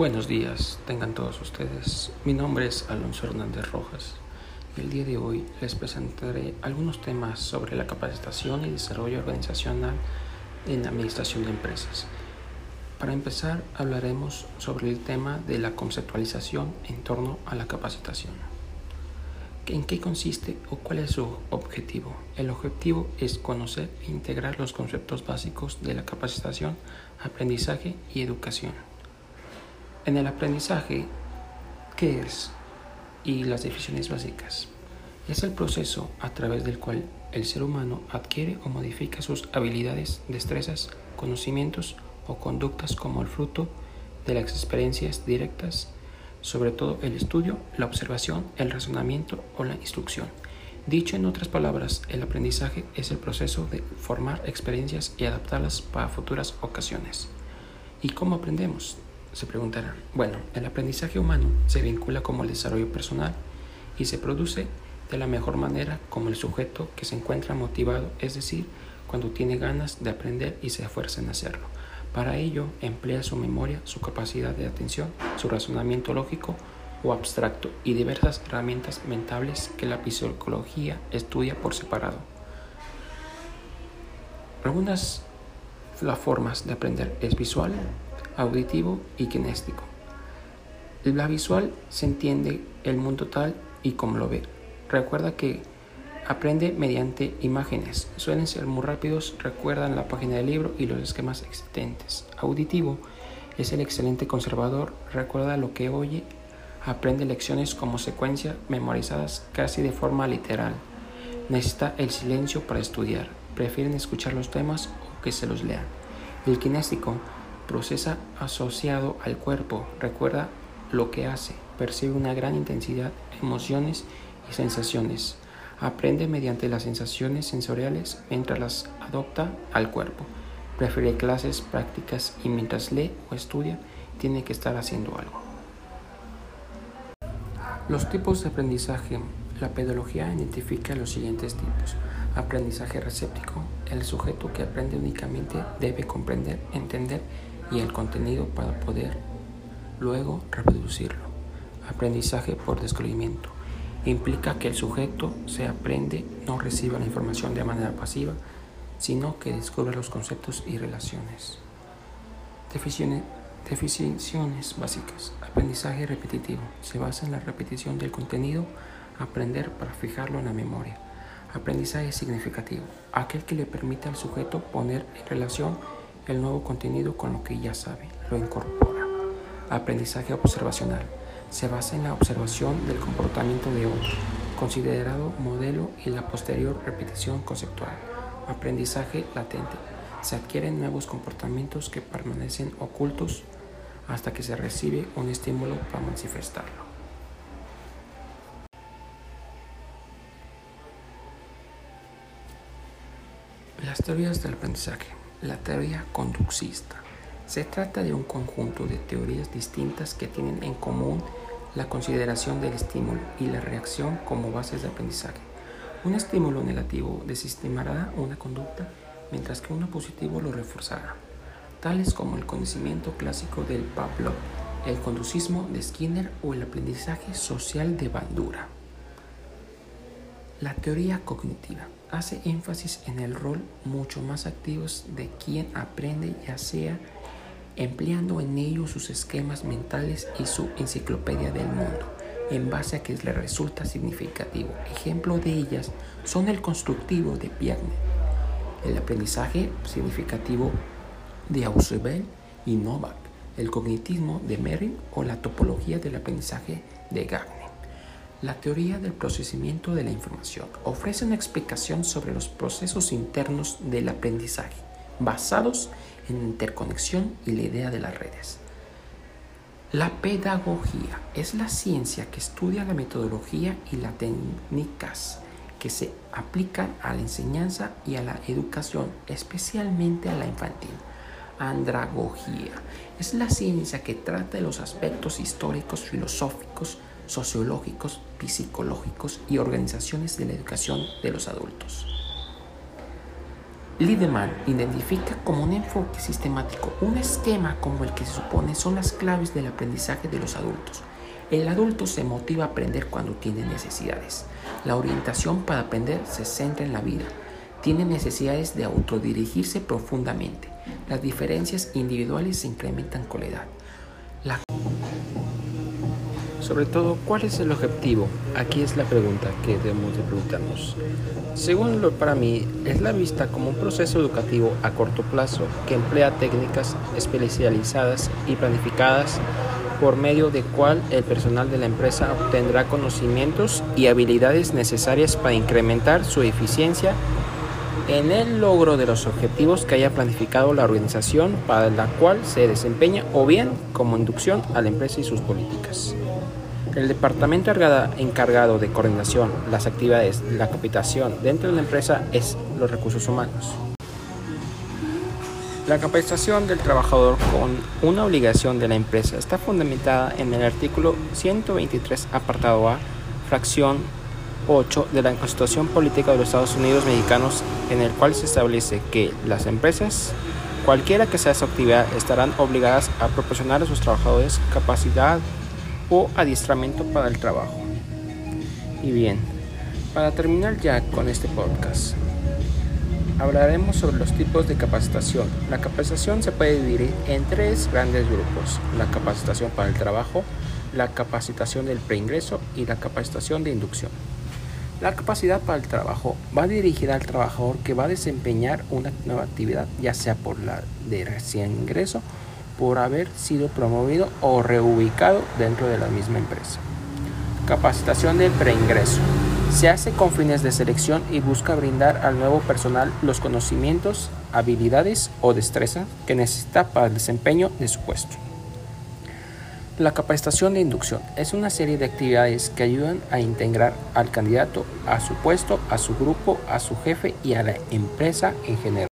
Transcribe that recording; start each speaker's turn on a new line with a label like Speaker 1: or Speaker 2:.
Speaker 1: Buenos días, tengan todos ustedes. Mi nombre es Alonso Hernández Rojas y el día de hoy les presentaré algunos temas sobre la capacitación y desarrollo organizacional en administración de empresas. Para empezar, hablaremos sobre el tema de la conceptualización en torno a la capacitación. ¿En qué consiste o cuál es su objetivo? El objetivo es conocer e integrar los conceptos básicos de la capacitación, aprendizaje y educación en el aprendizaje, ¿qué es? Y las definiciones básicas. Es el proceso a través del cual el ser humano adquiere o modifica sus habilidades, destrezas, conocimientos o conductas como el fruto de las experiencias directas, sobre todo el estudio, la observación, el razonamiento o la instrucción. Dicho en otras palabras, el aprendizaje es el proceso de formar experiencias y adaptarlas para futuras ocasiones. ¿Y cómo aprendemos? Se preguntarán. Bueno, el aprendizaje humano se vincula como el desarrollo personal y se produce de la mejor manera como el sujeto que se encuentra motivado, es decir, cuando tiene ganas de aprender y se esfuerza en hacerlo. Para ello emplea su memoria, su capacidad de atención, su razonamiento lógico o abstracto y diversas herramientas mentales que la psicología estudia por separado. Algunas las formas de aprender es visual, auditivo y kinéstico. La visual se entiende el mundo tal y como lo ve. Recuerda que aprende mediante imágenes. Suelen ser muy rápidos, recuerdan la página del libro y los esquemas existentes. Auditivo es el excelente conservador, recuerda lo que oye, aprende lecciones como secuencia memorizadas casi de forma literal. Necesita el silencio para estudiar, prefieren escuchar los temas o que se los lean. El kinéstico procesa asociado al cuerpo, recuerda lo que hace, percibe una gran intensidad, emociones y sensaciones, aprende mediante las sensaciones sensoriales mientras las adopta al cuerpo, prefiere clases prácticas y mientras lee o estudia tiene que estar haciendo algo. Los tipos de aprendizaje. La pedagogía identifica los siguientes tipos. Aprendizaje receptivo. El sujeto que aprende únicamente debe comprender, entender y el contenido para poder luego reproducirlo. Aprendizaje por descubrimiento. Implica que el sujeto se aprende, no reciba la información de manera pasiva, sino que descubre los conceptos y relaciones. Definiciones básicas. Aprendizaje repetitivo. Se basa en la repetición del contenido, aprender para fijarlo en la memoria. Aprendizaje significativo. Aquel que le permite al sujeto poner en relación el nuevo contenido con lo que ya sabe, lo incorpora. Aprendizaje observacional. Se basa en la observación del comportamiento de otro, considerado modelo y la posterior repetición conceptual. Aprendizaje latente. Se adquieren nuevos comportamientos que permanecen ocultos hasta que se recibe un estímulo para manifestarlo. Las teorías del aprendizaje. La teoría conductista. Se trata de un conjunto de teorías distintas que tienen en común la consideración del estímulo y la reacción como bases de aprendizaje. Un estímulo negativo desestimará una conducta mientras que uno positivo lo reforzará, tales como el conocimiento clásico del Pavlov, el conducismo de Skinner o el aprendizaje social de Bandura. La teoría cognitiva hace énfasis en el rol mucho más activo de quien aprende, ya sea empleando en ello sus esquemas mentales y su enciclopedia del mundo, en base a que le resulta significativo. Ejemplo de ellas son el constructivo de Piaget, el aprendizaje significativo de Ausubel y Novak, el cognitismo de Merrill o la topología del aprendizaje de Gagner. La teoría del procesamiento de la información ofrece una explicación sobre los procesos internos del aprendizaje, basados en interconexión y la idea de las redes. La pedagogía es la ciencia que estudia la metodología y las técnicas que se aplican a la enseñanza y a la educación, especialmente a la infantil. Andragogía es la ciencia que trata de los aspectos históricos, filosóficos, sociológicos, psicológicos y organizaciones de la educación de los adultos. Lideman identifica como un enfoque sistemático un esquema como el que se supone son las claves del aprendizaje de los adultos. El adulto se motiva a aprender cuando tiene necesidades. La orientación para aprender se centra en la vida. Tiene necesidades de autodirigirse profundamente. Las diferencias individuales se incrementan con la edad. Sobre todo, ¿cuál es el objetivo? Aquí es la pregunta que debemos de preguntarnos. Según lo para mí, es la vista como un proceso educativo a corto plazo que emplea técnicas especializadas y planificadas por medio de cual el personal de la empresa obtendrá conocimientos y habilidades necesarias para incrementar su eficiencia en el logro de los objetivos que haya planificado la organización para la cual se desempeña o bien como inducción a la empresa y sus políticas. El departamento encargado de coordinación, las actividades, la capacitación dentro de la empresa es los recursos humanos. La capacitación del trabajador con una obligación de la empresa está fundamentada en el artículo 123, apartado A, fracción 8 de la Constitución Política de los Estados Unidos Mexicanos, en el cual se establece que las empresas, cualquiera que sea su actividad, estarán obligadas a proporcionar a sus trabajadores capacidad o adiestramiento para el trabajo. Y bien, para terminar ya con este podcast, hablaremos sobre los tipos de capacitación. La capacitación se puede dividir en tres grandes grupos. La capacitación para el trabajo, la capacitación del preingreso y la capacitación de inducción. La capacidad para el trabajo va dirigida al trabajador que va a desempeñar una nueva actividad, ya sea por la de recién ingreso por haber sido promovido o reubicado dentro de la misma empresa. Capacitación de preingreso. Se hace con fines de selección y busca brindar al nuevo personal los conocimientos, habilidades o destrezas que necesita para el desempeño de su puesto. La capacitación de inducción es una serie de actividades que ayudan a integrar al candidato a su puesto, a su grupo, a su jefe y a la empresa en general.